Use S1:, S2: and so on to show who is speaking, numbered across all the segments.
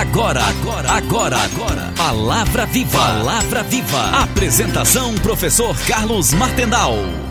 S1: Agora, agora, agora, agora. Palavra Viva. Palavra Viva. Apresentação: Professor Carlos Martendal.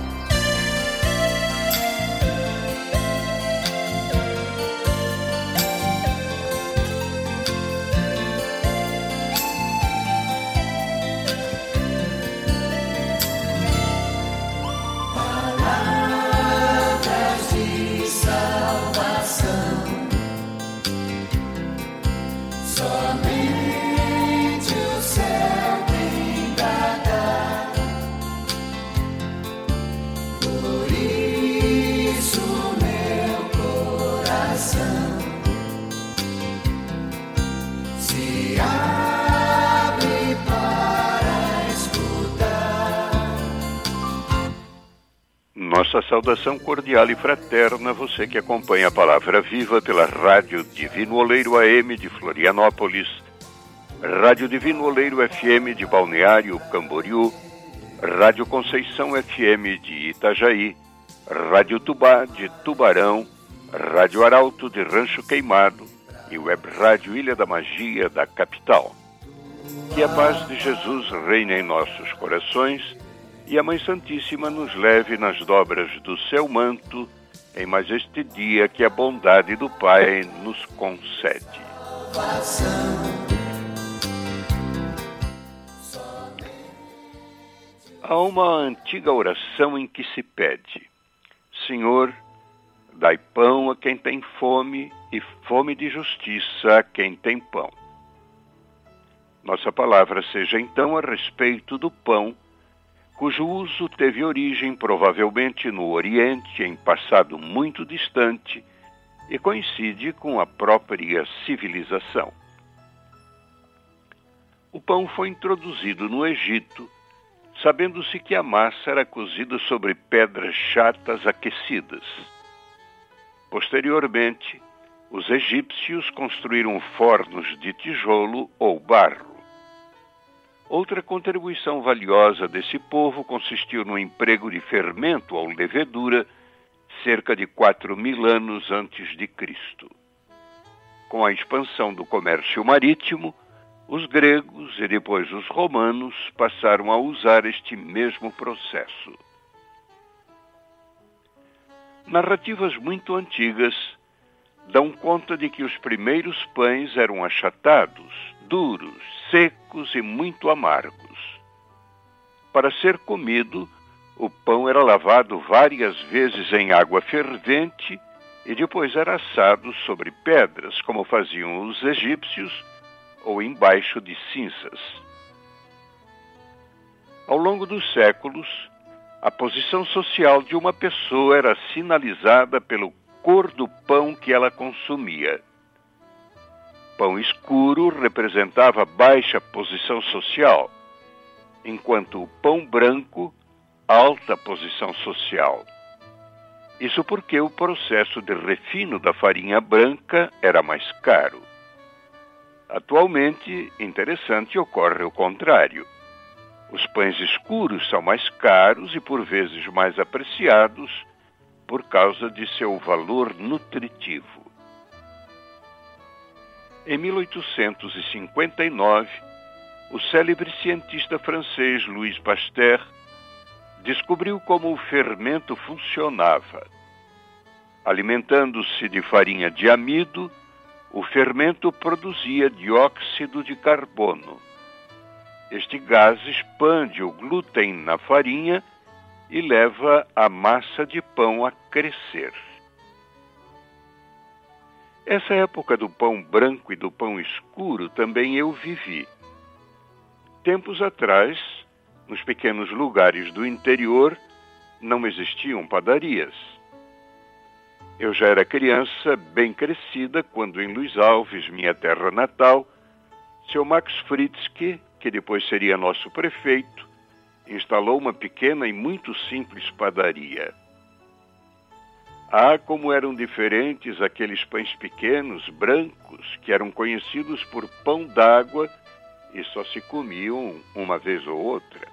S2: Saudação cordial e fraterna, você que acompanha a Palavra Viva pela Rádio Divino Oleiro AM de Florianópolis, Rádio Divino Oleiro FM de Balneário Camboriú, Rádio Conceição FM de Itajaí, Rádio Tubá de Tubarão, Rádio Arauto de Rancho Queimado e Web Rádio Ilha da Magia da capital. Que a paz de Jesus reine em nossos corações e a Mãe Santíssima nos leve nas dobras do seu manto em mais este dia que a bondade do Pai nos concede. Há uma antiga oração em que se pede: Senhor, dai pão a quem tem fome e fome de justiça a quem tem pão. Nossa palavra seja então a respeito do pão cujo uso teve origem provavelmente no Oriente em passado muito distante e coincide com a própria civilização. O pão foi introduzido no Egito, sabendo-se que a massa era cozida sobre pedras chatas aquecidas. Posteriormente, os egípcios construíram fornos de tijolo ou barro. Outra contribuição valiosa desse povo consistiu no emprego de fermento ou levedura cerca de 4 mil anos antes de Cristo. Com a expansão do comércio marítimo, os gregos e depois os romanos passaram a usar este mesmo processo. Narrativas muito antigas dão conta de que os primeiros pães eram achatados, duros, secos e muito amargos. Para ser comido, o pão era lavado várias vezes em água fervente e depois era assado sobre pedras, como faziam os egípcios, ou embaixo de cinzas. Ao longo dos séculos, a posição social de uma pessoa era sinalizada pelo cor do pão que ela consumia pão escuro representava baixa posição social, enquanto o pão branco, alta posição social. Isso porque o processo de refino da farinha branca era mais caro. Atualmente, interessante, ocorre o contrário. Os pães escuros são mais caros e por vezes mais apreciados por causa de seu valor nutritivo. Em 1859, o célebre cientista francês Louis Pasteur descobriu como o fermento funcionava. Alimentando-se de farinha de amido, o fermento produzia dióxido de carbono. Este gás expande o glúten na farinha e leva a massa de pão a crescer. Essa época do pão branco e do pão escuro também eu vivi. Tempos atrás, nos pequenos lugares do interior, não existiam padarias. Eu já era criança bem crescida quando em Luiz Alves, minha terra natal, seu Max Fritzke, que depois seria nosso prefeito, instalou uma pequena e muito simples padaria. Ah, como eram diferentes aqueles pães pequenos, brancos, que eram conhecidos por pão d'água e só se comiam uma vez ou outra.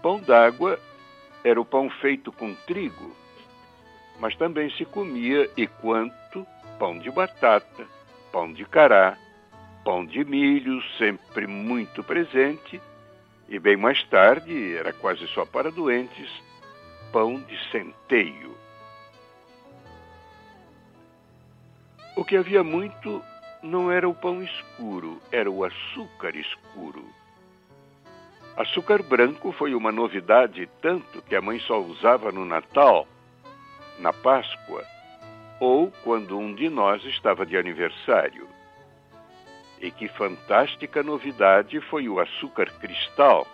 S2: Pão d'água era o pão feito com trigo, mas também se comia e quanto pão de batata, pão de cará, pão de milho, sempre muito presente, e bem mais tarde, era quase só para doentes, pão de centeio. O que havia muito não era o pão escuro, era o açúcar escuro. Açúcar branco foi uma novidade tanto que a mãe só usava no Natal, na Páscoa ou quando um de nós estava de aniversário. E que fantástica novidade foi o açúcar cristal.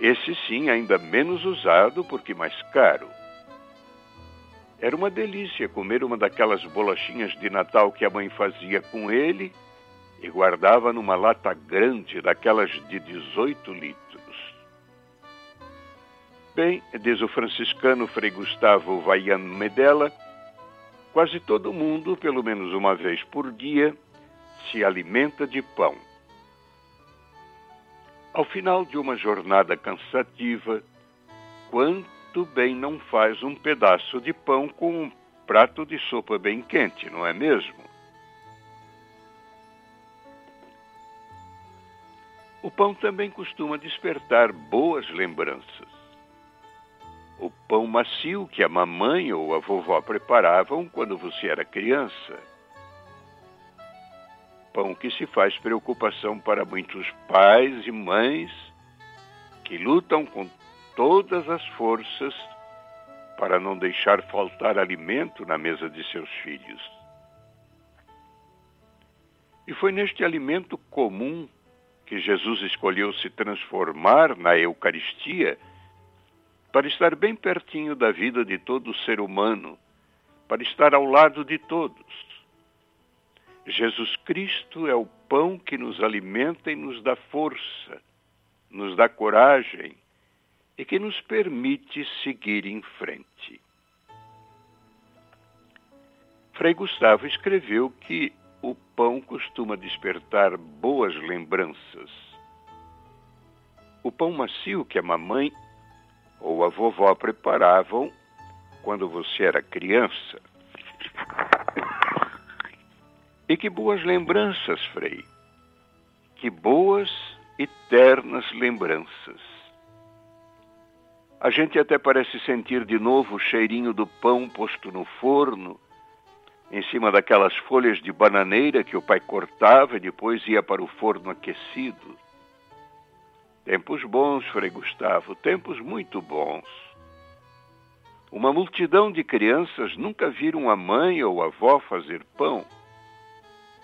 S2: Esse sim ainda menos usado porque mais caro. Era uma delícia comer uma daquelas bolachinhas de Natal que a mãe fazia com ele e guardava numa lata grande daquelas de 18 litros. Bem, diz o franciscano Frei Gustavo Vaian Medella, quase todo mundo, pelo menos uma vez por dia, se alimenta de pão. Ao final de uma jornada cansativa, quanto bem não faz um pedaço de pão com um prato de sopa bem quente, não é mesmo? O pão também costuma despertar boas lembranças. O pão macio que a mamãe ou a vovó preparavam quando você era criança pão que se faz preocupação para muitos pais e mães que lutam com todas as forças para não deixar faltar alimento na mesa de seus filhos. E foi neste alimento comum que Jesus escolheu se transformar na Eucaristia para estar bem pertinho da vida de todo ser humano, para estar ao lado de todos Jesus Cristo é o pão que nos alimenta e nos dá força, nos dá coragem e que nos permite seguir em frente. Frei Gustavo escreveu que o pão costuma despertar boas lembranças. O pão macio que a mamãe ou a vovó preparavam quando você era criança e que boas lembranças, Frei. Que boas e ternas lembranças. A gente até parece sentir de novo o cheirinho do pão posto no forno, em cima daquelas folhas de bananeira que o pai cortava e depois ia para o forno aquecido. Tempos bons, Frei Gustavo, tempos muito bons. Uma multidão de crianças nunca viram a mãe ou a avó fazer pão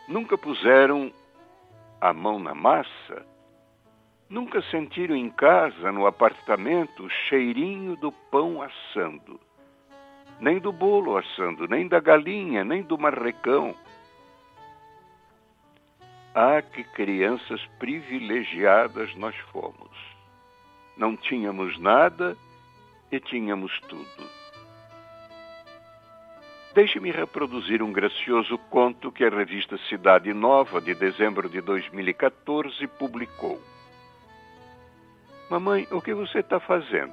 S2: Nunca puseram a mão na massa? Nunca sentiram em casa, no apartamento, o cheirinho do pão assando? Nem do bolo assando, nem da galinha, nem do marrecão. Ah, que crianças privilegiadas nós fomos! Não tínhamos nada e tínhamos tudo. Deixe-me reproduzir um gracioso conto que a revista Cidade Nova, de dezembro de 2014, publicou. Mamãe, o que você está fazendo?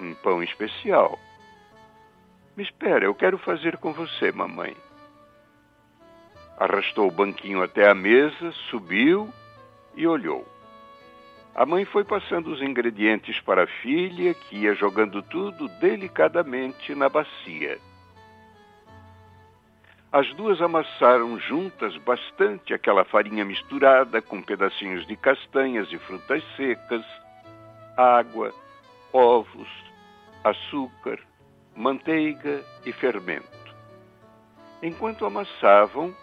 S2: Um pão especial. Me espera, eu quero fazer com você, mamãe. Arrastou o banquinho até a mesa, subiu e olhou. A mãe foi passando os ingredientes para a filha, que ia jogando tudo delicadamente na bacia. As duas amassaram juntas bastante aquela farinha misturada com pedacinhos de castanhas e frutas secas, água, ovos, açúcar, manteiga e fermento. Enquanto amassavam,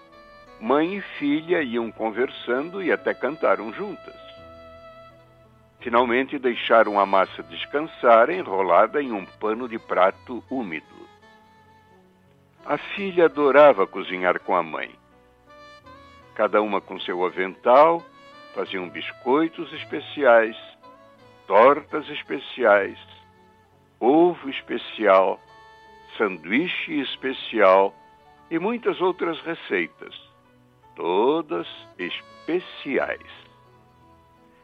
S2: mãe e filha iam conversando e até cantaram juntas. Finalmente deixaram a massa descansar enrolada em um pano de prato úmido. A filha adorava cozinhar com a mãe. Cada uma com seu avental, faziam biscoitos especiais, tortas especiais, ovo especial, sanduíche especial e muitas outras receitas, todas especiais.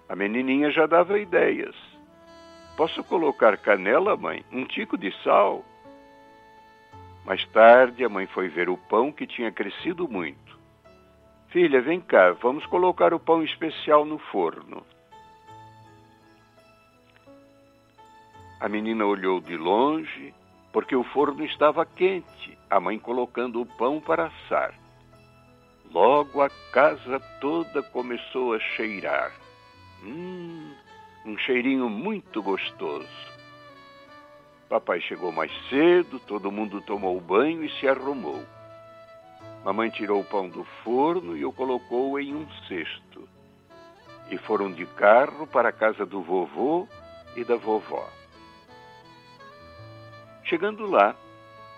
S2: A menininha já dava ideias. Posso colocar canela, mãe? Um tico de sal? Mais tarde, a mãe foi ver o pão que tinha crescido muito. Filha, vem cá, vamos colocar o pão especial no forno. A menina olhou de longe, porque o forno estava quente, a mãe colocando o pão para assar. Logo a casa toda começou a cheirar. Hum, um cheirinho muito gostoso. Papai chegou mais cedo, todo mundo tomou banho e se arrumou. Mamãe tirou o pão do forno e o colocou em um cesto. E foram de carro para a casa do vovô e da vovó. Chegando lá,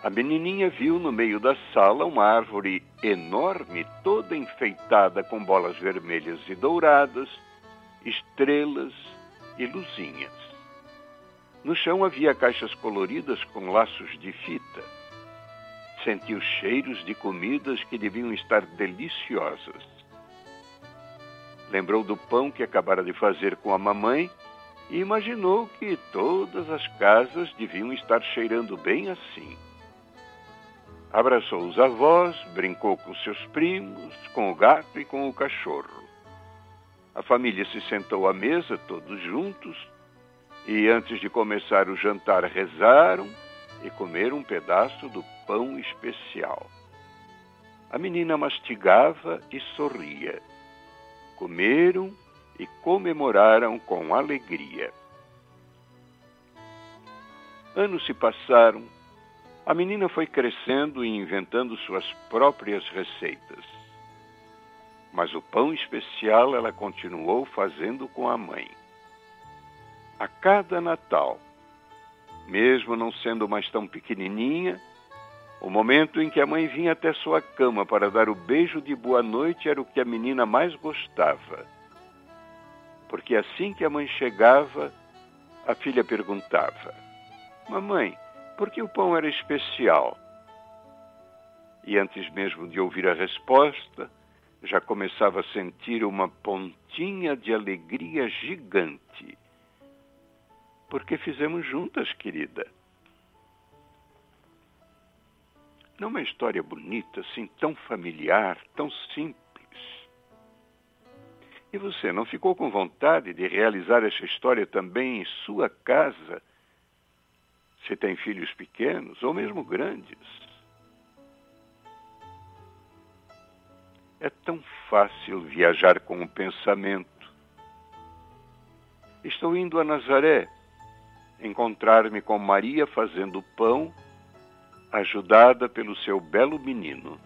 S2: a menininha viu no meio da sala uma árvore enorme, toda enfeitada com bolas vermelhas e douradas, estrelas e luzinhas. No chão havia caixas coloridas com laços de fita sentiu cheiros de comidas que deviam estar deliciosas. Lembrou do pão que acabara de fazer com a mamãe e imaginou que todas as casas deviam estar cheirando bem assim. Abraçou os avós, brincou com seus primos, com o gato e com o cachorro. A família se sentou à mesa, todos juntos, e antes de começar o jantar rezaram e comeram um pedaço do pão especial. A menina mastigava e sorria. Comeram e comemoraram com alegria. Anos se passaram, a menina foi crescendo e inventando suas próprias receitas. Mas o pão especial ela continuou fazendo com a mãe. A cada Natal, mesmo não sendo mais tão pequenininha, o momento em que a mãe vinha até sua cama para dar o beijo de boa noite era o que a menina mais gostava. Porque assim que a mãe chegava, a filha perguntava: Mamãe, por que o pão era especial? E antes mesmo de ouvir a resposta, já começava a sentir uma pontinha de alegria gigante. Porque fizemos juntas, querida. Não é uma história bonita, assim, tão familiar, tão simples. E você não ficou com vontade de realizar essa história também em sua casa? Se tem filhos pequenos ou mesmo grandes. É tão fácil viajar com o pensamento. Estou indo a Nazaré encontrar-me com Maria fazendo pão ajudada pelo seu belo menino.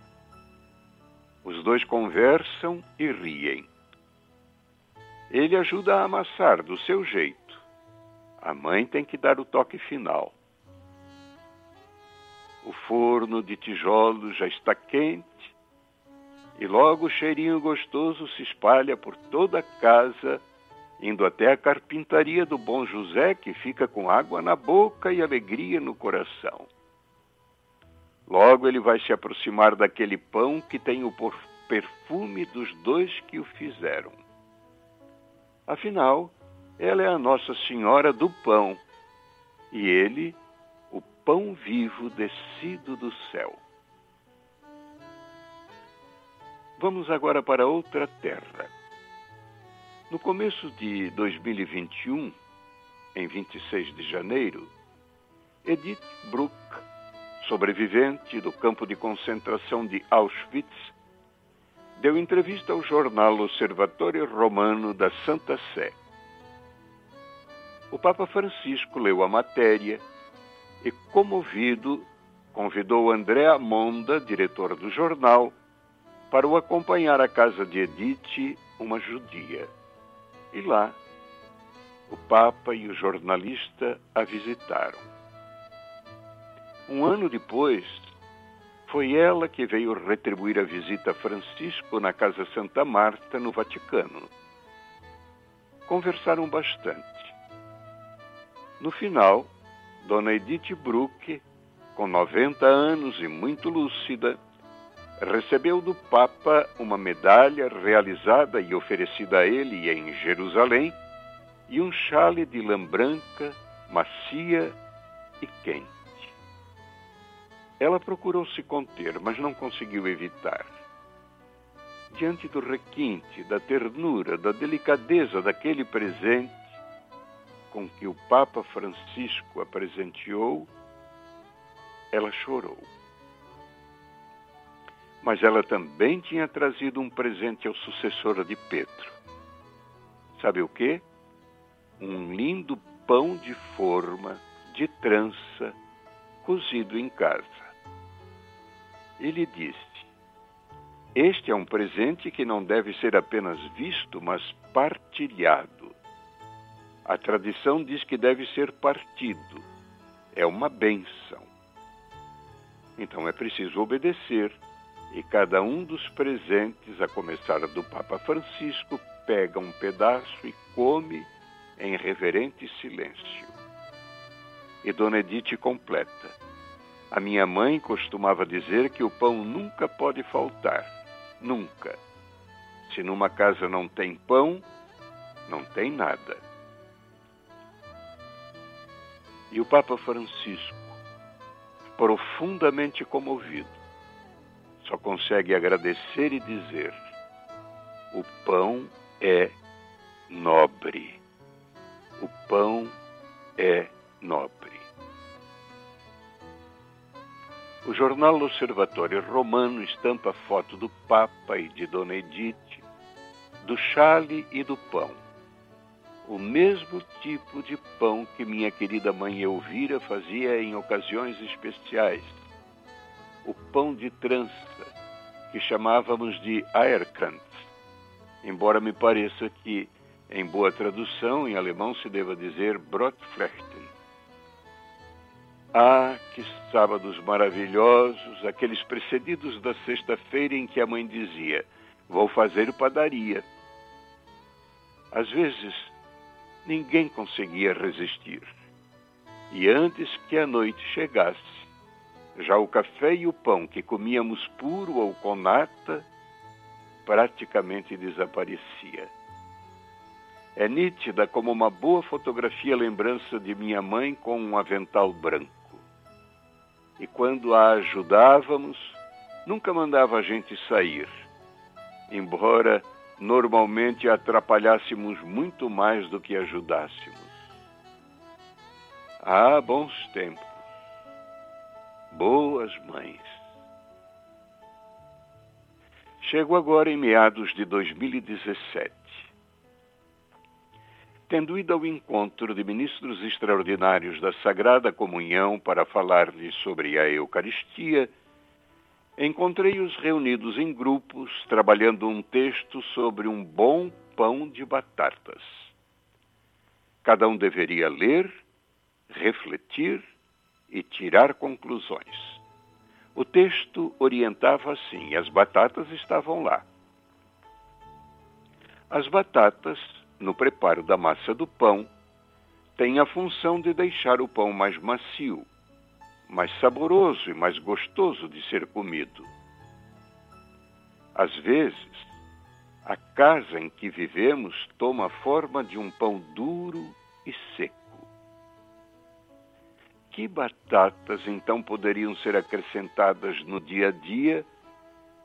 S2: Os dois conversam e riem. Ele ajuda a amassar do seu jeito. A mãe tem que dar o toque final. O forno de tijolos já está quente e logo o cheirinho gostoso se espalha por toda a casa, indo até a carpintaria do Bom José, que fica com água na boca e alegria no coração. Logo ele vai se aproximar daquele pão que tem o perfume dos dois que o fizeram. Afinal, ela é a Nossa Senhora do Pão e ele, o pão vivo descido do céu. Vamos agora para outra terra. No começo de 2021, em 26 de janeiro, Edith Bruck sobrevivente do campo de concentração de Auschwitz, deu entrevista ao jornal Observatório Romano da Santa Sé. O Papa Francisco leu a matéria e, comovido, convidou André Amonda, diretor do jornal, para o acompanhar à casa de Edith, uma judia. E lá, o Papa e o jornalista a visitaram. Um ano depois, foi ela que veio retribuir a visita a Francisco na Casa Santa Marta, no Vaticano. Conversaram bastante. No final, Dona Edith Bruck, com 90 anos e muito lúcida, recebeu do Papa uma medalha realizada e oferecida a ele em Jerusalém e um chale de lã branca, macia e quente. Ela procurou se conter, mas não conseguiu evitar. diante do requinte, da ternura, da delicadeza daquele presente com que o Papa Francisco a presenteou, ela chorou. Mas ela também tinha trazido um presente ao sucessor de Pedro. Sabe o que? Um lindo pão de forma, de trança, cozido em casa. Ele disse: Este é um presente que não deve ser apenas visto, mas partilhado. A tradição diz que deve ser partido. É uma bênção. Então é preciso obedecer, e cada um dos presentes, a começar do Papa Francisco, pega um pedaço e come em reverente silêncio. E Dona Edith completa. A minha mãe costumava dizer que o pão nunca pode faltar. Nunca. Se numa casa não tem pão, não tem nada. E o Papa Francisco, profundamente comovido, só consegue agradecer e dizer: o pão é nobre. O pão é nobre. O jornal Observatório Romano estampa foto do Papa e de Dona Edith, do chale e do pão. O mesmo tipo de pão que minha querida mãe Elvira fazia em ocasiões especiais. O pão de trança, que chamávamos de Eierkranz, embora me pareça que em boa tradução, em alemão se deva dizer Brotflechten. Ah, que sábados maravilhosos, aqueles precedidos da sexta-feira em que a mãe dizia: Vou fazer padaria. Às vezes, ninguém conseguia resistir. E antes que a noite chegasse, já o café e o pão que comíamos puro ou com nata praticamente desaparecia. É nítida como uma boa fotografia lembrança de minha mãe com um avental branco. E quando a ajudávamos, nunca mandava a gente sair, embora normalmente atrapalhássemos muito mais do que ajudássemos. Ah, bons tempos, boas mães. Chego agora em meados de 2017 tendo ido ao encontro de ministros extraordinários da Sagrada Comunhão para falar-lhes sobre a Eucaristia, encontrei-os reunidos em grupos trabalhando um texto sobre um bom pão de batatas. Cada um deveria ler, refletir e tirar conclusões. O texto orientava assim, as batatas estavam lá. As batatas no preparo da massa do pão, tem a função de deixar o pão mais macio, mais saboroso e mais gostoso de ser comido. Às vezes, a casa em que vivemos toma a forma de um pão duro e seco. Que batatas então poderiam ser acrescentadas no dia a dia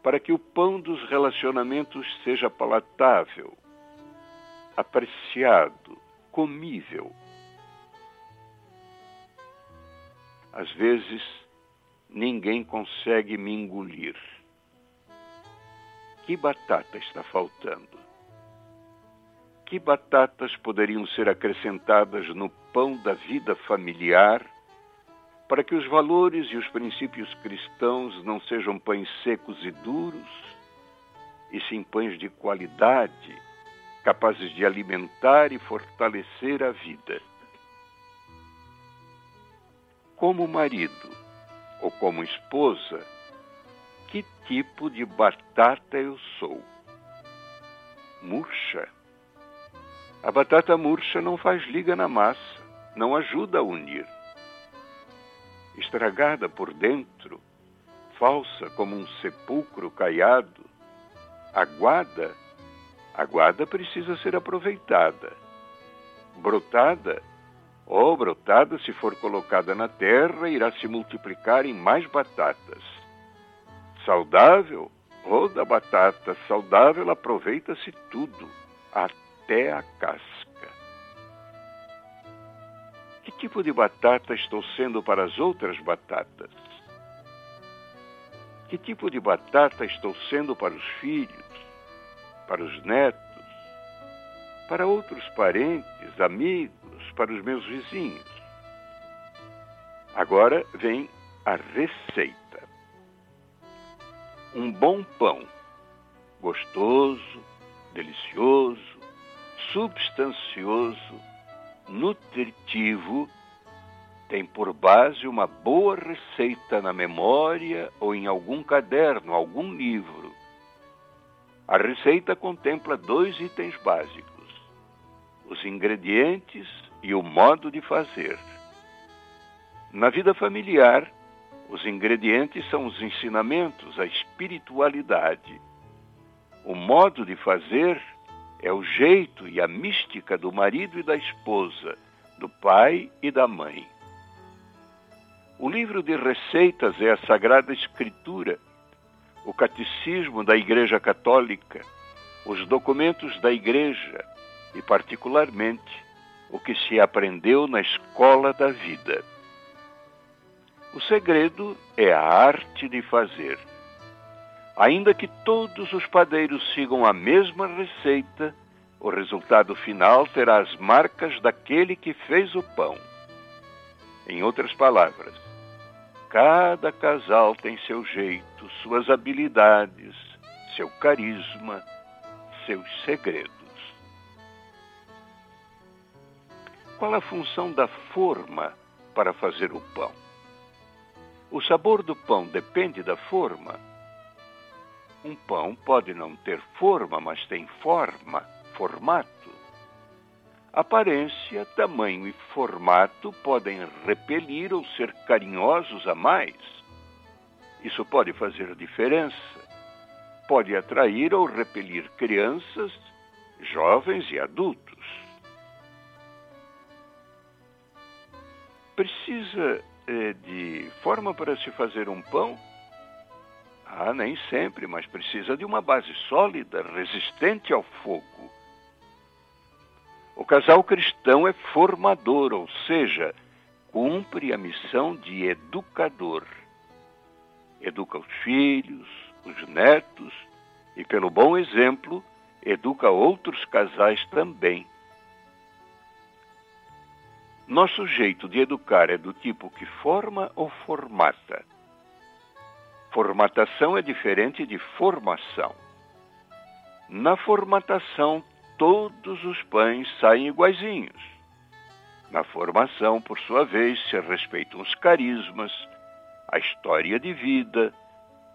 S2: para que o pão dos relacionamentos seja palatável, apreciado, comível. Às vezes, ninguém consegue me engolir. Que batata está faltando? Que batatas poderiam ser acrescentadas no pão da vida familiar para que os valores e os princípios cristãos não sejam pães secos e duros, e sim pães de qualidade capazes de alimentar e fortalecer a vida. Como marido ou como esposa, que tipo de batata eu sou? Murcha. A batata murcha não faz liga na massa, não ajuda a unir. Estragada por dentro, falsa como um sepulcro caiado, aguada a guarda precisa ser aproveitada. Brotada, ou oh, brotada, se for colocada na terra, irá se multiplicar em mais batatas. Saudável, ou da batata saudável, aproveita-se tudo, até a casca. Que tipo de batata estou sendo para as outras batatas? Que tipo de batata estou sendo para os filhos, para os netos, para outros parentes, amigos, para os meus vizinhos? Agora vem a receita. Um bom pão, gostoso, delicioso, substancioso, nutritivo, tem por base uma boa receita na memória ou em algum caderno, algum livro. A receita contempla dois itens básicos: os ingredientes e o modo de fazer. Na vida familiar, os ingredientes são os ensinamentos, a espiritualidade. O modo de fazer é o jeito e a mística do marido e da esposa, do pai e da mãe. O livro de receitas é a Sagrada Escritura, o Catecismo da Igreja Católica, os documentos da Igreja e, particularmente, o que se aprendeu na escola da vida. O segredo é a arte de fazer. Ainda que todos os padeiros sigam a mesma receita, o resultado final terá as marcas daquele que fez o pão. Em outras palavras, cada casal tem seu jeito, suas habilidades, seu carisma, seus segredos. Qual a função da forma para fazer o pão? O sabor do pão depende da forma. Um pão pode não ter forma, mas tem forma, formato. Aparência, tamanho e formato podem repelir ou ser carinhosos a mais. Isso pode fazer diferença. Pode atrair ou repelir crianças, jovens e adultos. Precisa eh, de forma para se fazer um pão? Ah, nem sempre, mas precisa de uma base sólida, resistente ao fogo. O casal cristão é formador, ou seja, cumpre a missão de educador. Educa os filhos, os netos e, pelo bom exemplo, educa outros casais também. Nosso jeito de educar é do tipo que forma ou formata. Formatação é diferente de formação. Na formatação, todos os pães saem iguaizinhos. Na formação, por sua vez, se respeitam os carismas, a história de vida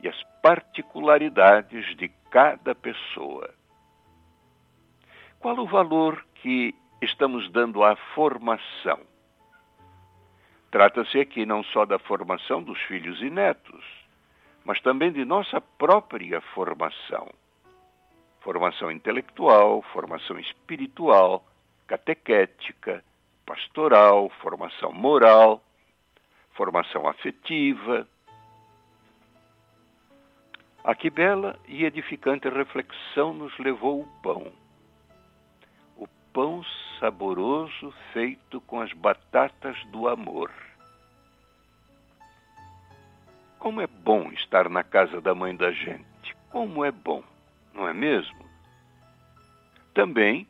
S2: e as particularidades de cada pessoa. Qual o valor que estamos dando à formação. Trata-se aqui não só da formação dos filhos e netos, mas também de nossa própria formação. Formação intelectual, formação espiritual, catequética, pastoral, formação moral, formação afetiva. A que bela e edificante reflexão nos levou o pão pão saboroso feito com as batatas do amor. Como é bom estar na casa da mãe da gente. Como é bom, não é mesmo? Também,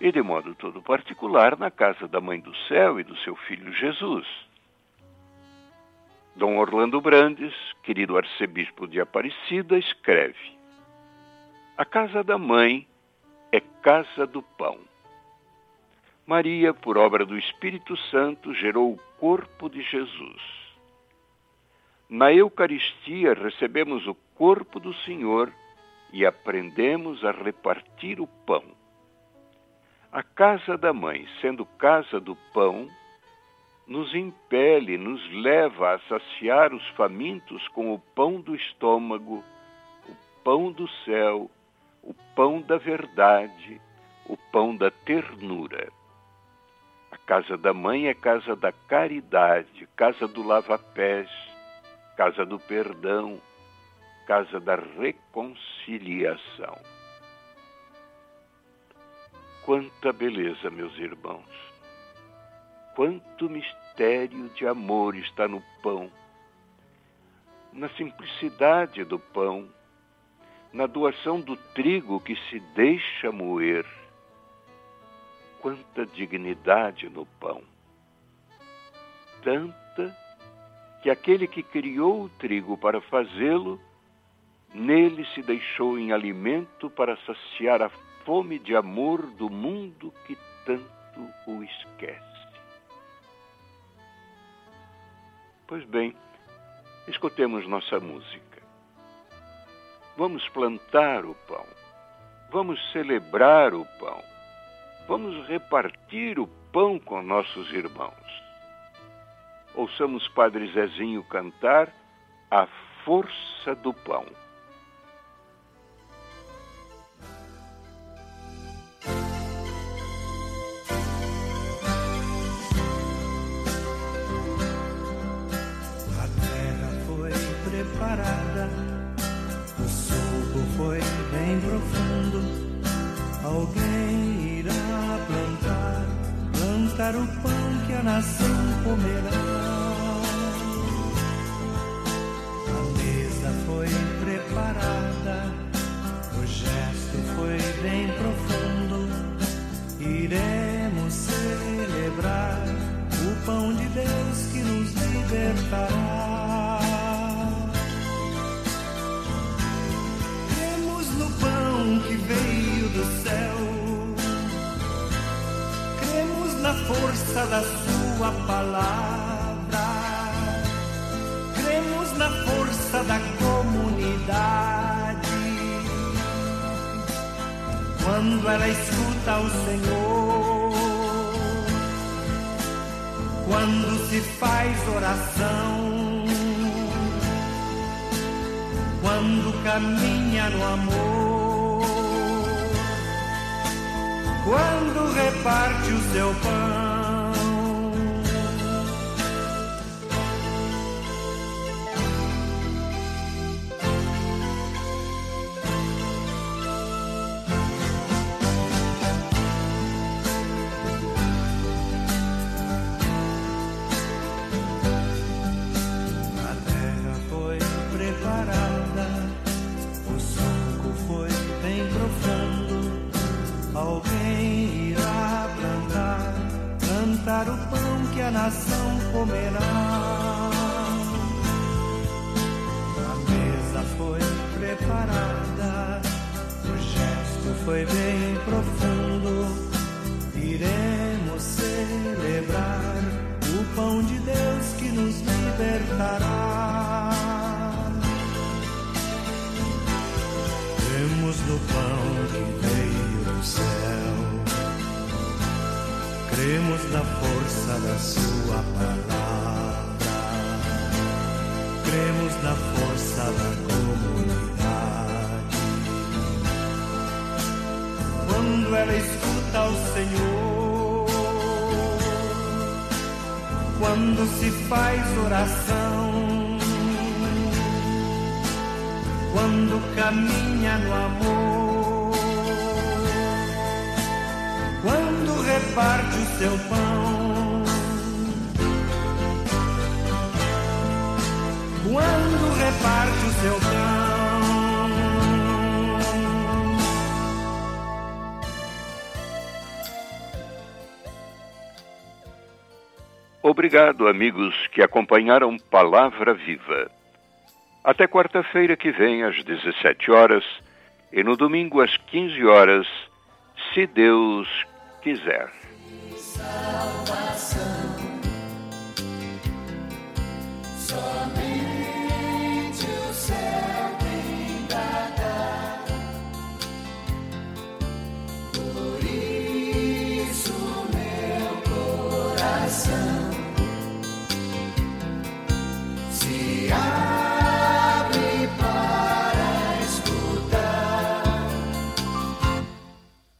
S2: e de modo todo particular, na casa da mãe do céu e do seu filho Jesus. Dom Orlando Brandes, querido arcebispo de Aparecida, escreve: A casa da mãe é casa do pão. Maria, por obra do Espírito Santo, gerou o corpo de Jesus. Na Eucaristia recebemos o corpo do Senhor e aprendemos a repartir o pão. A casa da mãe, sendo casa do pão, nos impele, nos leva a saciar os famintos com o pão do estômago, o pão do céu o pão da verdade, o pão da ternura. A casa da mãe é casa da caridade, casa do lava-pés, casa do perdão, casa da reconciliação. Quanta beleza, meus irmãos! Quanto mistério de amor está no pão, na simplicidade do pão, na doação do trigo que se deixa moer. Quanta dignidade no pão! Tanta que aquele que criou o trigo para fazê-lo, nele se deixou em alimento para saciar a fome de amor do mundo que tanto o esquece. Pois bem, escutemos nossa música. Vamos plantar o pão, vamos celebrar o pão, vamos repartir o pão com nossos irmãos. Ouçamos Padre Zezinho cantar A Força do Pão.
S3: Quando ela escuta o Senhor, quando se faz oração, quando caminha no amor quando reparte o seu pão. Foi bem profundo. Iremos celebrar o pão de Deus que nos libertará. Temos no pão que veio do céu Cremos na força da Sua palavra, cremos na força da comunidade. Ela escuta o Senhor, quando se faz oração, quando caminha no amor quando reparte o seu pão. Quando reparte o seu pão.
S2: Obrigado, amigos que acompanharam Palavra Viva. Até quarta-feira que vem, às 17 horas, e no domingo, às 15 horas, se Deus quiser. Salvação, somente o céu tem dar. Por isso meu coração.